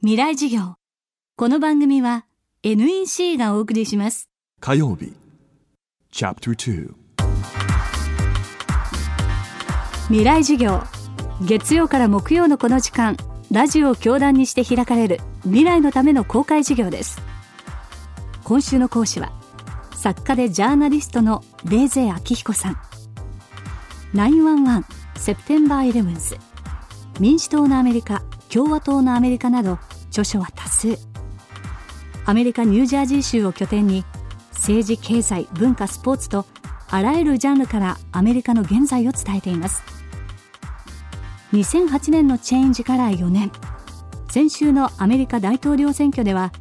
未来授業。この番組は NEC がお送りします。火曜日。Chapter 2未来授業。月曜から木曜のこの時間ラジオを教壇にして開かれる未来のための公開授業です。今週の講師は作家でジャーナリストのレーゼ明彦さん。911セプテンバーイレブンス民主党のアメリカ共和党のアメリカなど著書は多数。アメリカ・ニュージャージー州を拠点に政治経済文化スポーツとあらゆるジャンルからアメリカの現在を伝えています。2008年のチェンジから4年先週のアメリカ大統領選挙では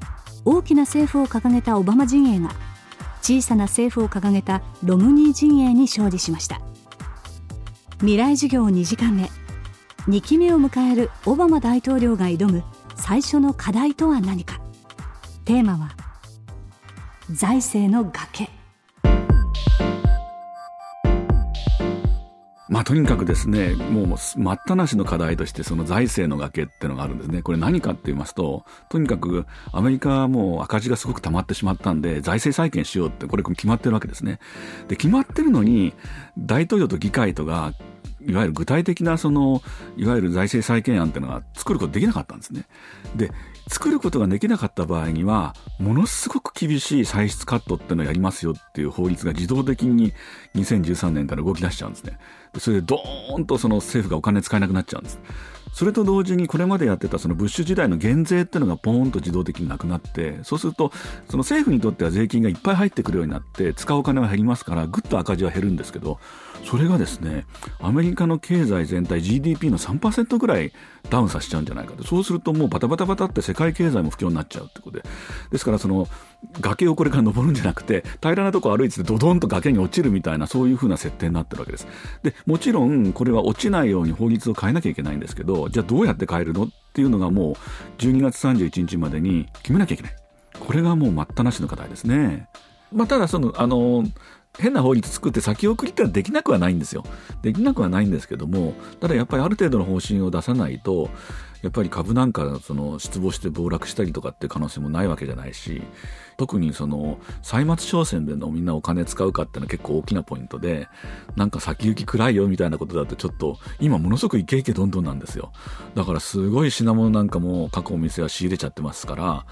大きな政府を掲げたオバマ陣営が小さな政府を掲げたロムニー陣営に勝利しました。未来授業2時間目。2期目を迎えるオバマ大統領が挑む最初の課題とは何かテーマは財政の崖まあ、とにかくですね、もう待ったなしの課題としてその財政の崖っていうのがあるんですね。これ何かって言いますと、とにかくアメリカはもう赤字がすごく溜まってしまったんで、財政再建しようって、これ決まってるわけですね。で、決まってるのに、大統領と議会とがいわゆる具体的なそのいわゆる財政再建案というのが作ることができなかったんですね。で作ることができなかった場合にはものすごく厳しい歳出カットっていうのをやりますよっていう法律が自動的に2013年から動き出しちゃうんですね。それでドーンとその政府がお金使えなくなっちゃうんです。それと同時にこれまでやってたそのブッシュ時代の減税っていうのがポーンと自動的になくなってそうするとその政府にとっては税金がいっぱい入ってくるようになって使うお金は減りますからぐっと赤字は減るんですけどそれがですねアメリカの経済全体 GDP の3%ぐらいダウンさせちゃうんじゃないかと。そうするともうバタバタバタって世界経済も不況になっちゃうってことで。ですからその崖をこれから登るんじゃなくて平らなとこ歩いててドドンと崖に落ちるみたいなそういうふうな設定になってるわけです。でもちろんこれは落ちないように法律を変えなきゃいけないんですけどじゃあどうやって変えるの？っていうのがもう12月31日までに決めなきゃいけない。これがもう待ったなしの課題ですね。まあ、ただそのあの変な法律作って先送りってのはできなくはないんですよ。できなくはないんですけども、ただやっぱりある程度の方針を出さないと、やっぱり株なんかその失望して暴落したりとかっていう可能性もないわけじゃないし、特にその歳末商戦でのみんなお金使うかっていうのは結構大きなポイントで、なんか先行き暗いよみたいなことだとちょっと今ものすごくイケイケどんどんなんですよ。だからすごい品物なんかも各お店は仕入れちゃってますから、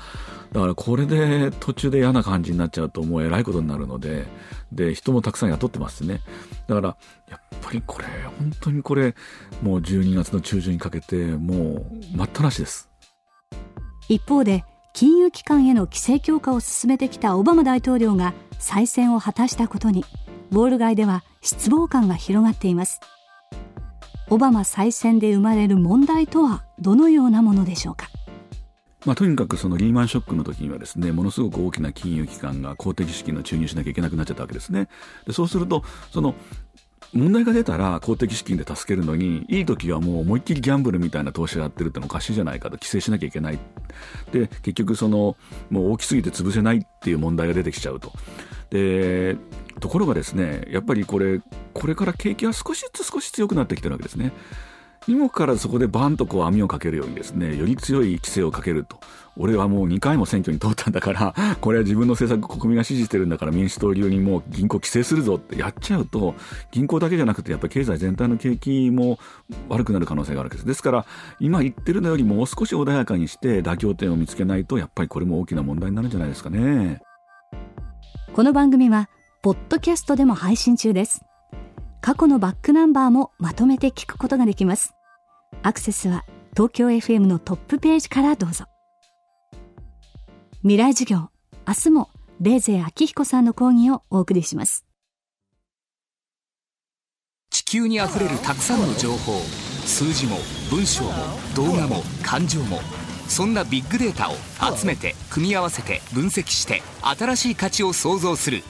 だからこれで途中で嫌な感じになっちゃうともうえらいことになるので、で、人もたくさん雇ってますね。だから、やっぱりこれ、本当にこれ、もう12月の中旬にかけて、もう待ったなしです。一方で、金融機関への規制強化を進めてきたオバマ大統領が再選を果たしたことにウォール街では失望感が広がっていますオバマ再選で生まれる問題とはどのようなものでしょうかまあ、とにかくそのリーマンショックの時にはですねものすごく大きな金融機関が公的資金の注入しなきゃいけなくなっちゃったわけですね。でそうするとその問題が出たら公的資金で助けるのにいい時はもう思いっきりギャンブルみたいな投資をやってるってのおかしいじゃないかと規制しなきゃいけない。で結局そのもう大きすぎて潰せないっていう問題が出てきちゃうと。でところがですねやっぱりこれこれから景気は少しずつ少し強くなってきてるわけですね。にもからそこでバンとこう網をかけるようにですねより強い規制をかけると。俺はもう2回も選挙に通ったんだから これは自分の政策国民が支持してるんだから民主党流にもう銀行規制するぞってやっちゃうと銀行だけじゃなくてやっぱり経済全体の景気も悪くなる可能性があるわけです。ですから今言ってるのよりもう少し穏やかにして妥協点を見つけないとやっぱりこれも大きな問題になるんじゃないですかね。この番組はポッドキャストでも配信中です。過去のバックナンバーもまとめて聞くことができます。アクセスは東京 FM のトップページからどうぞ。未来授業明日もレーゼ明彦さんの講義をお送りします。地球にあふれるたくさんの情報数字も文章も動画も感情もそんなビッグデータを集めて組み合わせて分析して新しい価値を創造する。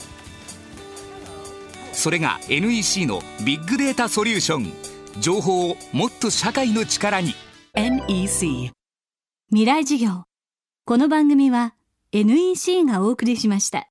それが NEC のビッグデータソリューション。情報をもっと社会の力に。NEC 未来事業。この番組は NEC がお送りしました。